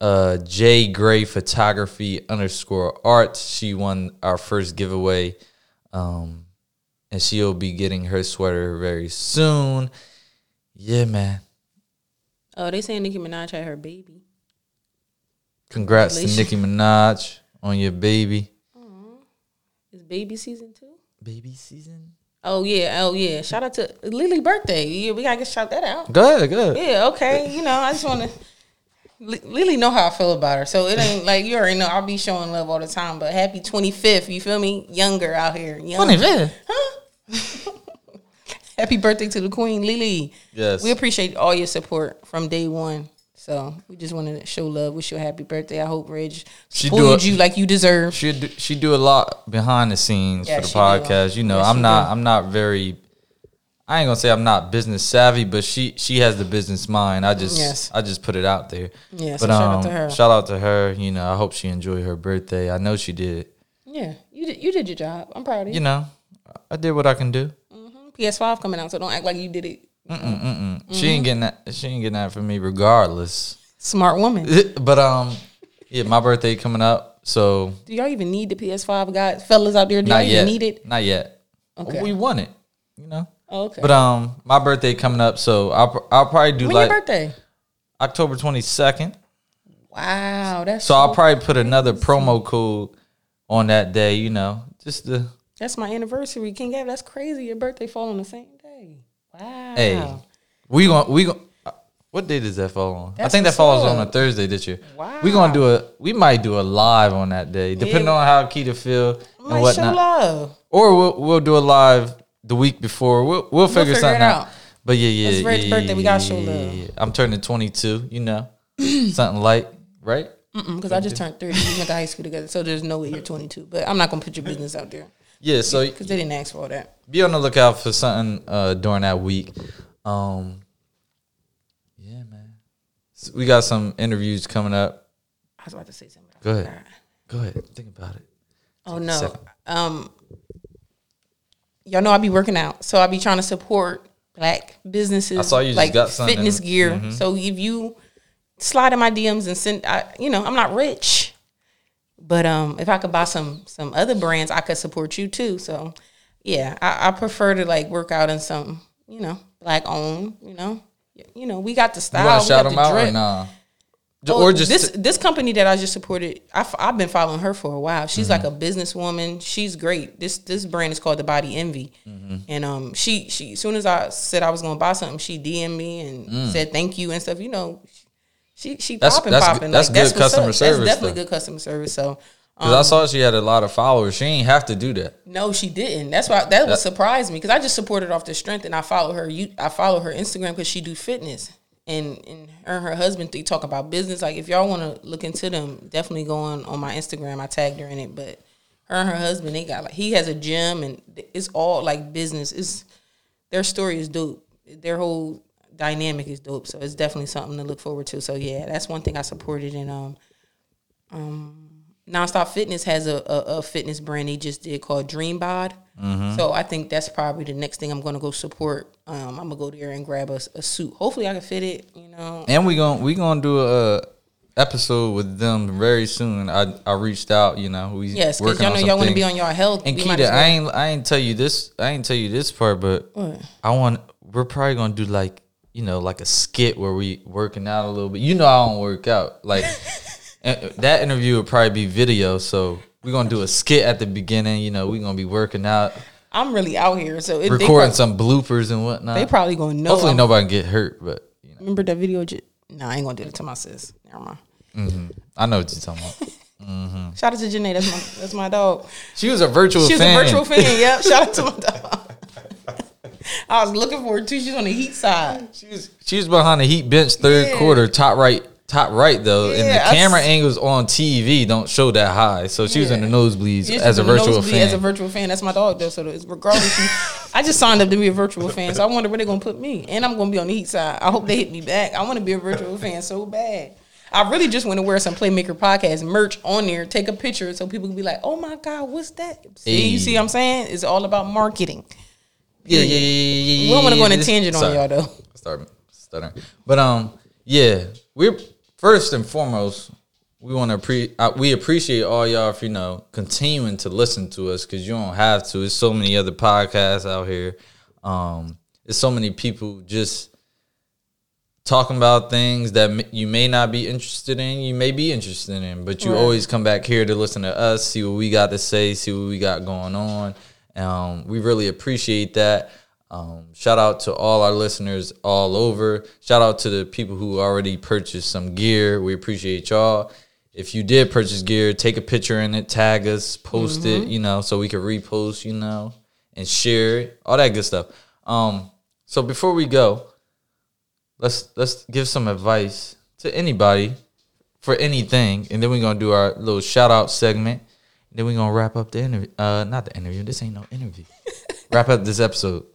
uh, J Gray Photography underscore art. She won our first giveaway, um, and she'll be getting her sweater very soon. Yeah, man. Oh, they saying Nicki Minaj had her baby. Congrats to. Nicki Minaj on your baby. Is baby season two. Baby season. Oh yeah, oh yeah. Shout out to Lily birthday. Yeah, we gotta get shout that out. Go ahead, go. Yeah, okay. You know, I just want to. Lily know how I feel about her, so it ain't like you already know. I'll be showing love all the time. But happy twenty fifth, you feel me? Younger out here, young. Happy birthday to the queen, Lily. Yes. we appreciate all your support from day one. So we just wanted to show love, wish you a happy birthday. I hope Reg She do you like you deserve. She do, she do a lot behind the scenes Yeah, for the do. podcast. You know, Yes, I'm not do. I'm not very I ain't gonna say I'm not business savvy, but she she has the business mind. I just Yes. I just put it out there. Yeah, so shout um, out to her. shout out to her. You know, I hope she enjoyed her birthday. I know she did. Yeah, you did. You did your job. I'm proud of you. You know, I did what I can do. PS5 coming out, so don't act like you did it. She Mm-hmm. ain't getting that. She ain't getting that from me, regardless. Smart woman. but um, yeah, my birthday coming up, so Do y'all even need the PS5, guys? Fellas out there, do not yet. need it? Not yet. Okay. We want it. You know. Oh, okay. But um, my birthday coming up, so I'll I'll probably do when like your birthday? October twenty second. Wow, that's So I'll probably put another promo code on that day. You know, just the that's my anniversary, King Gab. That's crazy. Your birthday fall on the same day. Wow. hey, we going we going. What day does that fall on? I think that falls on a Thursday this year. Wow. We gonna do a. We might do a live on that day, depending Yeah. on how Kida feel and Might show whatnot. love. Or we'll we'll do a live the week before. We'll we'll figure figure something out. out. But yeah, yeah. It's Reg's yeah, birthday. We gotta show love. yeah. I'm turning 22. You know, something light, right? Because I just turned 30. We went to high school together, so there's no way you're 22. But I'm not gonna put your business out there Yeah. So because they didn't ask for all that. be on the lookout for something uh, during that week. Um, yeah, man. So we got some interviews coming up. I was about to say something. Go ahead. Go ahead. Think about it. Oh no. Um y'all know I be working out. So I be trying to support black businesses. I saw you just like got fitness gear. Mhm. So if you slide in my DMs and send I you know, I'm not rich. But um if I could buy some some other brands, I could support you too. So yeah, I, I prefer to like work out in some, you know, black owned, you know. You know, we got the You style. want to shout them the out or nah? Oh, or just this this company that I just supported. I, have been following her for a while. She's like a businesswoman. She's great. This this brand is called the Body Envy, and um she she as soon as I said I was gonna buy something, she DM'd me and said thank you and stuff. You know, she she That's- popping that's popping. good- that's good customer up. service, That's definitely though. good customer service. So. because I saw um, she had a lot of followers. She ain't have to do that. No, she didn't. That's why that would surprise me because I just supported off the strength, and I follow her. You, I follow her Instagram because she do fitness, and and her and her husband they talk about business. Like if y'all want to look into them, definitely go on on my Instagram. I tagged her in it, but her and her husband they got like he has a gym, and it's all like business. It's their story is dope. Their whole dynamic is dope. So it's definitely something to look forward to. So yeah, that's one thing I supported, and um, um, Nonstop Fitness has a, a, a fitness brand they just did called Dreambod. Mm-hmm. So I think that's probably the next thing I'm going to go support. Um, I'm gonna go there and grab a, a suit. Hopefully I can fit it. You know, And we gon' we gonna do a episode with them very soon. I I reached out. You know, we yes, because y'all know y'all want to be on your health. And Kida, well- I ain't I ain't tell you this. I ain't tell you this part, but I want. We're probably gonna do like you know like a skit where we working out a little bit. You know I don't work out. Like and uh, that interview would probably be video. So we're gonna do a skit at the beginning. You know we're gonna be working out, I'm really out here, so it, recording prob- some bloopers and whatnot. they probably gonna know. Hopefully I'm- nobody get hurt, but you know Remember that video? J- Nah, I ain't gonna do it to my sis. Never mind. Mm-hmm. I know what you're talking about. Mm-hmm. Shout out to Janae. That's my that's my dog. She was a virtual She was fan. a virtual fan. Yep. Shout out to my dog. I was looking for her too. She's on the heat side. She was she was behind the heat bench third Yeah. quarter, top right, top right though, and the I camera s- angles on TV don't show that high. So she was in the nosebleeds Yeah, as a she's on the virtual nosebleed fan. As a virtual fan, that's my dog though. So it's regardless, you- I just signed up to be a virtual fan. So I wonder where they're gonna put me, and I'm gonna be on the heat side. I hope they hit me back. I want to be a virtual fan so bad. I really just want to wear some Playmaker podcast merch on there, take a picture so people can be like, "Oh my god, what's that?" See, you see, what I'm saying it's all about marketing. Yeah, yeah, yeah, yeah, yeah. We don't want to go on a tangent on y'all though. Start stuttering, but um, yeah, we're first and foremost. We want to pre. Uh, we appreciate all y'all for you know continuing to listen to us because you don't have to. There's so many other podcasts out here. Um, there's so many people just talking about things that m- you may not be interested in, you may be interested in, but you Right. always come back here to listen to us, see what we got to say, see what we got going on. Um, we really appreciate that. Um, shout out to all our listeners all over. Shout out to the people who already purchased some gear. We appreciate y'all. If you did purchase gear, take a picture in it, tag us, post it, you know, so we can repost, you know, and share it, all that good stuff. Um, so before we go, let's let's give some advice to anybody for anything, and then we're gonna do our little shout out segment. Then we're gonna wrap up the interview. Uh, not the interview. This ain't no interview. wrap up this episode.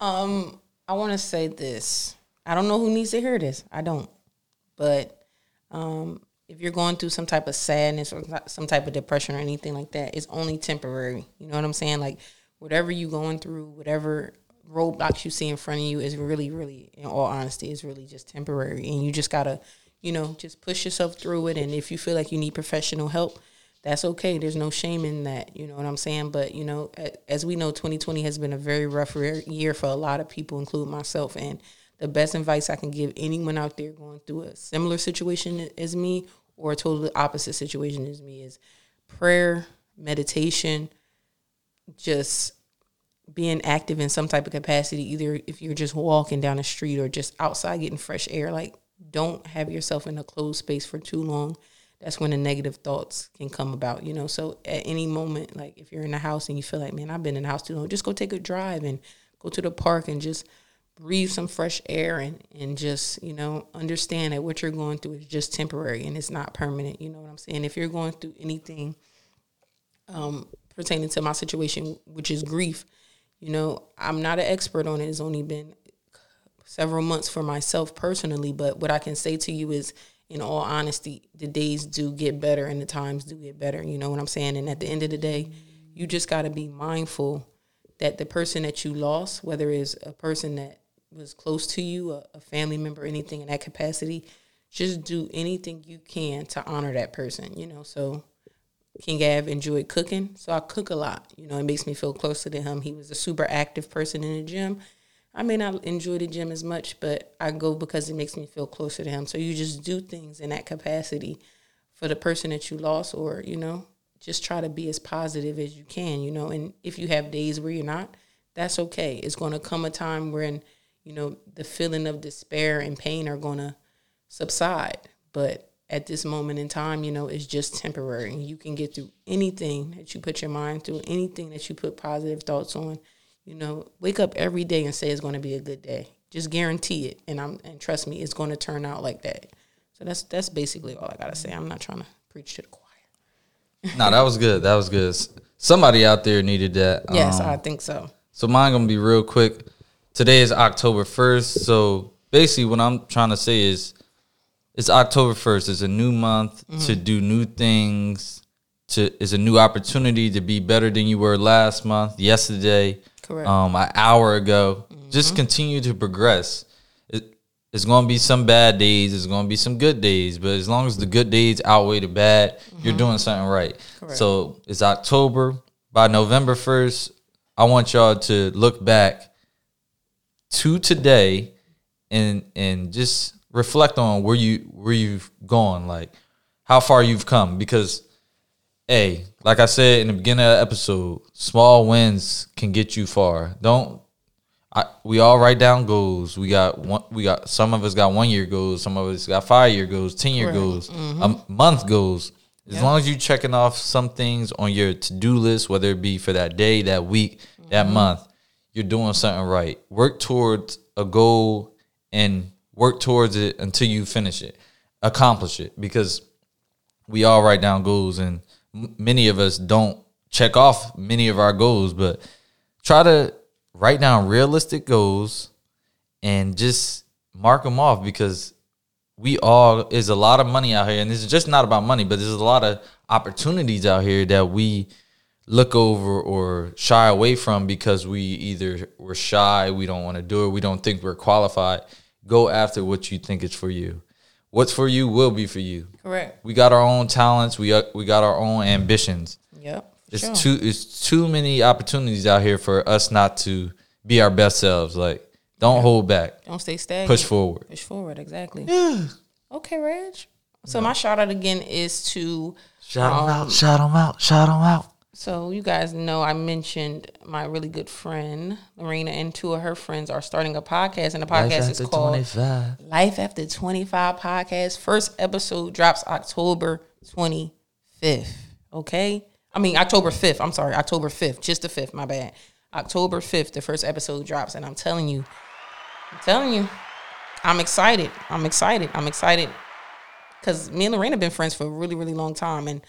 Um, I want to say this. I don't know who needs to hear this. I don't. But um, if you're going through some type of sadness or some type of depression or anything like that, it's only temporary. You know what I'm saying? Like whatever you're going through, whatever roadblocks you see in front of you is really, really, in all honesty, is really just temporary. And you just gotta, you know, just push yourself through it. And if you feel like you need professional help, that's okay. There's no shame in that. You know what I'm saying? But, you know, as we know, 2020 has been a very rough year for a lot of people, including myself. And the best advice I can give anyone out there going through a similar situation as me or a totally opposite situation as me is prayer, meditation, just being active in some type of capacity, either if you're just walking down the street or just outside getting fresh air, like don't have yourself in a closed space for too long. That's when the negative thoughts can come about, you know. So at any moment, like if you're in the house and you feel like, man, I've been in the house too long, just go take a drive and go to the park and just breathe some fresh air and and just you know understand that what you're going through is just temporary and it's not permanent you know what i'm saying if you're going through anything um pertaining to my situation which is grief you know i'm not an expert on it it's only been several months for myself personally but what i can say to you is in all honesty the days do get better and the times do get better you know what i'm saying and at the end of the day you just got to be mindful that the person that you lost whether it's a person that was close to you, a, a family member, anything in that capacity, just do anything you can to honor that person, you know. So King Av enjoyed cooking, so I cook a lot. You know, it makes me feel closer to him. He was a super active person in the gym. I may not enjoy the gym as much, but I go because it makes me feel closer to him. So you just do things in that capacity for the person that you lost, or you know, just try to be as positive as you can. You know, and if you have days where you're not, that's okay. It's going to come a time when you know, the feeling of despair and pain are going to subside. But at this moment in time, you know, it's just temporary. You can get through anything that you put your mind through, anything that you put positive thoughts on. You know, wake up every day and say it's going to be a good day. Just guarantee it, and I'm and trust me, it's going to turn out like that. So that's that's basically all I gotta say. I'm not trying to preach to the choir. no, that was good. That was good. Somebody out there needed that. Yes, um, I think so. So mine gonna be real quick today is October 1st. So basically, what I'm trying to say is it's October 1st. It's a new month mm-hmm. to do new things. To it's a new opportunity to be better than you were last month, yesterday, Correct. um, an hour ago. Mm-hmm. Just continue to progress. It, it's going to be some bad days. It's going to be some good days. But as long as the good days outweigh the bad, mm-hmm. you're doing something right. Correct. So it's October. By November 1st, I want y'all to look back to today and and just reflect on where you where you've gone, like how far you've come. Because, a like I said in the beginning of the episode, small wins can get you far. Don't I, we all write down goals. We got one. We got some of us got one year goals. Some of us got five year goals, ten year right. goals, mm-hmm. a month goals. As yep. long as you're checking off some things on your to do list, whether it be for that day, that week, mm-hmm. that month, you're doing something right. Work towards a goal and work towards it until you finish it, accomplish it. Because we all write down goals, and many of us don't check off many of our goals, but try to write down realistic goals and just mark them off because we all is a lot of money out here and this is just not about money but there's a lot of opportunities out here that we look over or shy away from because we either we're shy, we don't want to do it, we don't think we're qualified. Go after what you think is for you. What's for you will be for you. Correct. We got our own talents. We uh, we got our own ambitions. Yep. It's sure. too it's too many opportunities out here for us not to be our best selves. Like don't yeah. hold back. Don't stay stagnant. Push forward. Push forward. Exactly. Yeah. Okay, Reg. So my shout out again is to shout um, them out. Shout them out. Shout them out. So you guys know I mentioned my really good friend Lorena and two of her friends are starting a podcast, and the podcast Life is called 25. Life After Twenty Five Podcast. First episode drops October twenty fifth. Okay, I mean October fifth. I'm sorry, October fifth, just the fifth. My bad. October fifth, the first episode drops, and I'm telling you, I'm telling you, I'm excited. I'm excited. I'm excited because me and Lorena have been friends for a really, really long time, and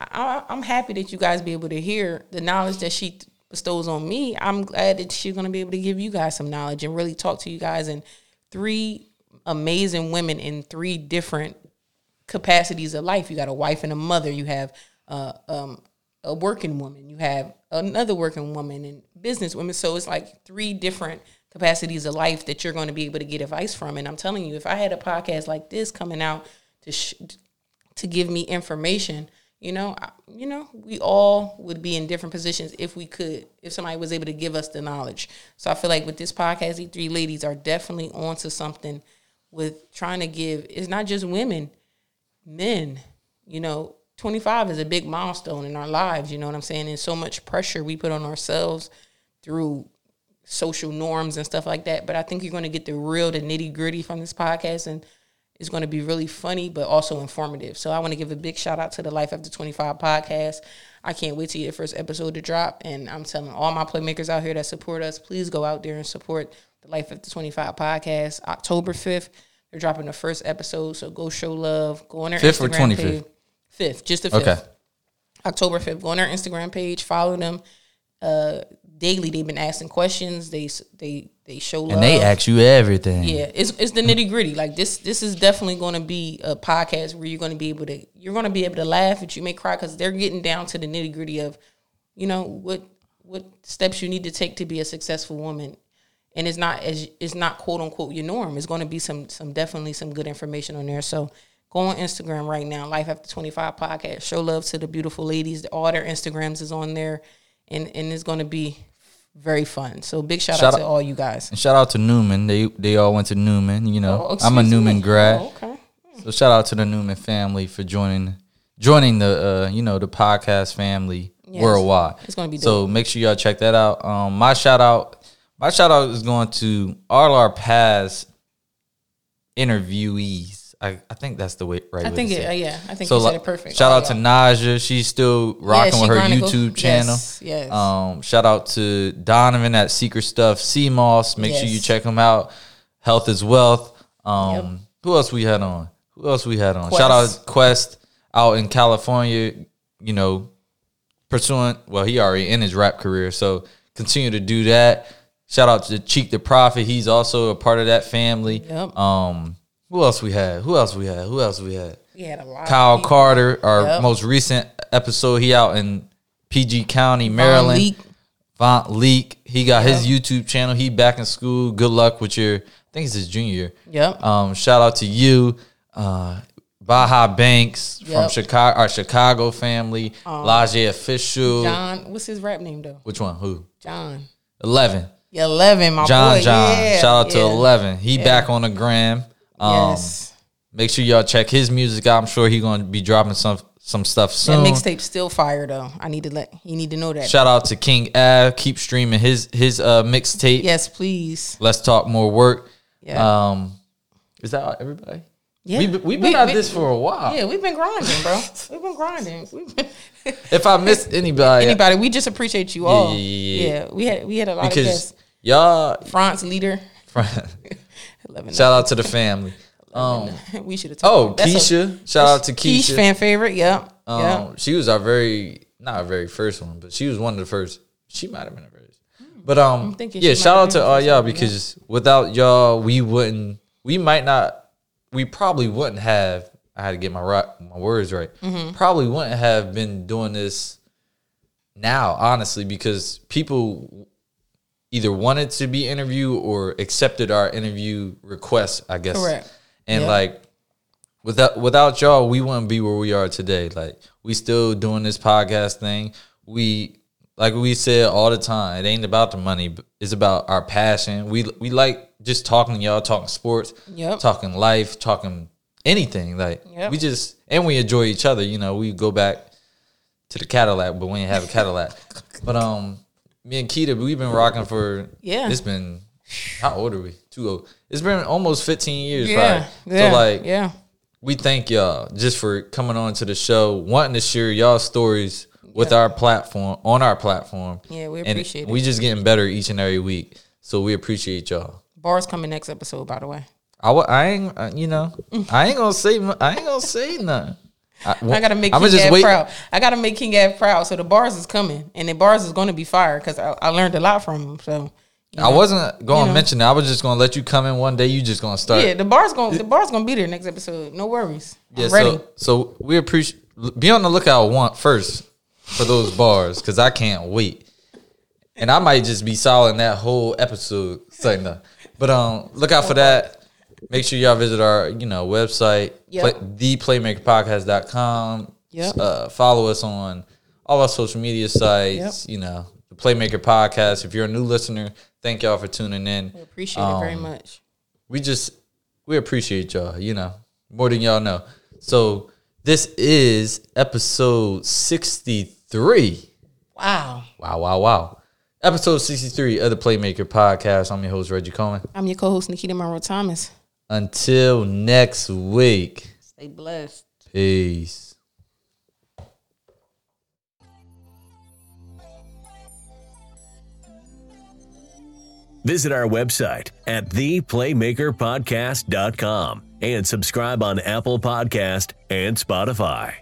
I, am happy that you guys be able to hear the knowledge that she bestows on me. I'm glad that she's going to be able to give you guys some knowledge and really talk to you guys and three amazing women in three different capacities of life. You got a wife and a mother. You have uh, um, a working woman. You have another working woman and business women. So it's like three different capacities of life that you're going to be able to get advice from. And I'm telling you, if I had a podcast like this coming out to sh- to give me information you know, you know, we all would be in different positions if we could, if somebody was able to give us the knowledge. So I feel like with this podcast, these three ladies are definitely onto something with trying to give. It's not just women, men. You know, 25 is a big milestone in our lives. You know what I'm saying? And so much pressure we put on ourselves through social norms and stuff like that. But I think you're going to get the real, the nitty gritty from this podcast and is going to be really funny, but also informative. So I want to give a big shout out to the Life After 25 podcast. I can't wait to get the first episode to drop. And I'm telling all my playmakers out here that support us, please go out there and support the Life After 25 podcast. October 5th, they're dropping the first episode. So go show love. Go on their 5th or Instagram 25th? page. 5th, just the 5th. Okay. October 5th. Go on their Instagram page, follow them. Uh, daily, they've been asking questions. They they they show love. And they ask you everything. Yeah, it's it's the nitty gritty. Like this, this is definitely going to be a podcast where you're going to be able to you're going to be able to laugh, but you may cry because they're getting down to the nitty gritty of, you know, what what steps you need to take to be a successful woman, and it's not as it's not quote unquote your norm. It's going to be some some definitely some good information on there. So go on Instagram right now, Life After Twenty Five podcast. Show love to the beautiful ladies. All their Instagrams is on there, and and it's going to be very fun. So big shout, Shout out to all you guys. And shout out to Newman. They they all went to Newman. You know, Oh, I'm a Newman me. grad. Oh, okay. So shout out to the Newman family for joining joining the uh, you know the podcast family Yes. worldwide. It's gonna be so. Make sure y'all check that out. Um, my shout out, my shout out is going to all our past interviewees. I, I think that's the way right. I think to it, uh, yeah, I think So you said it perfect. Shout All out to y'all. Naja. She's still rocking she with her. YouTube channel. Yes, yes. Um, shout out to Donovan at Secret Stuff CMOS. Make sure you check him out. Health is wealth. Um, who else we had on? Who else we had on? Shout out Quest out in California. You know, pursuing. Well, he already in his rap career, so continue to do that. Shout out to Cheek the Prophet. He's also a part of that family. Yep. Um, who else we had? Who else we had? Who else we had? we had a lot. Kyle. Carter, our Yep. most recent episode. He out in PG County, Von Maryland. Leak. Vont Leak. He got his YouTube channel. He back in school. Good luck with your. I think it's his junior year. Yep. Um, shout out to you, uh, Baja Banks from Chicago, our Chicago family, Laje Official. John, what's his rap name though? Which one? Who? John. Eleven. Yeah, Eleven, my John boy. John. Yeah, Shout out to. Eleven. He back on the gram. Um, yes. Make sure y'all check his music out. I'm sure he gonna be dropping some some stuff That mixtape still fire though. I need to let you need to know that. Shout out to King Av. Keep streaming his his uh, mixtape. yes, please. Let's talk more work. Yeah. Um, is that everybody? Yeah. We've, we've been We- at we- this for a while. Yeah, we've been grinding, bro. We've been grinding. We've been If I missed anybody, anybody, we just appreciate you all. yeah, yeah, yeah. we had we had a lot of guests. y'all, France leader. shout 11 out to the family. Um, we should have talked. oh, That's a- Keisha, shout out to Keish Keisha. fan favorite. Yep. Um, yep. she was our very not our very first one, but she was one of the first. She might have been the first. But um, yeah, shout out to all y'all one, yeah. because without y'all, we wouldn't. We might not. We probably wouldn't have. I had to get my my words right. Mm-hmm. Probably wouldn't have been doing this now, honestly, because people either wanted to be interviewed or accepted our interview request. I guess. Correct. And like without without y'all, we wouldn't be where we are today. Like we still doing this podcast thing. We like we said all the time, it ain't about the money. It's about our passion. We we like just talking to y'all, talking sports, Yep. talking life, talking anything. Like Yep. we just and we enjoy each other. You know, we go back to the Cadillac, but we ain't have a Cadillac. but um, me and Kida, we've been rocking for Yeah. It's been how old are we? Too old. It's been almost fifteen years. Yeah. Probably. Yeah. So like, yeah. we thank y'all just for coming on to the show, wanting to share y'all stories with our platform on our platform. Yeah, we And appreciate it. We just getting better each and every week, so we appreciate y'all. Bars coming next episode, by the way. I, I ain't uh, you know I ain't gonna say I ain't gonna say nothing. I, I gotta make I'ma King Gav wait. proud. I gotta make King Gav proud. So the bars is coming, and the bars is going to be fire because I, I learned a lot from him. So you I wasn't gonna You know. mention that. I was just gonna let you come in one day. You just gonna start. Yeah, the bars going the bars gonna be there next episode. No worries. I'm Yeah, ready. So, so we appreciate. Be on the lookout one first for those bars because I can't wait, and I might just be solid that whole episode. That, but um, look out for that. Make sure y'all visit our you know website, Yep. play, theplaymakerpodcast.com. Yep. Uh, follow us on all our social media sites. You know, the Playmaker Podcast. If you're a new listener, thank y'all for tuning in. We appreciate it very Um, much. we just we appreciate y'all, you know, more than y'all know. So this is episode 63. Wow. Wow, wow, wow. Episode 63 of the Playmaker Podcast. I'm your host, Reggie Cohen. I'm your co-host Nikita Monroe Thomas. Until next week. Stay blessed. Peace. Visit our website at theplaymakerpodcast.com and subscribe on Apple Podcast and Spotify.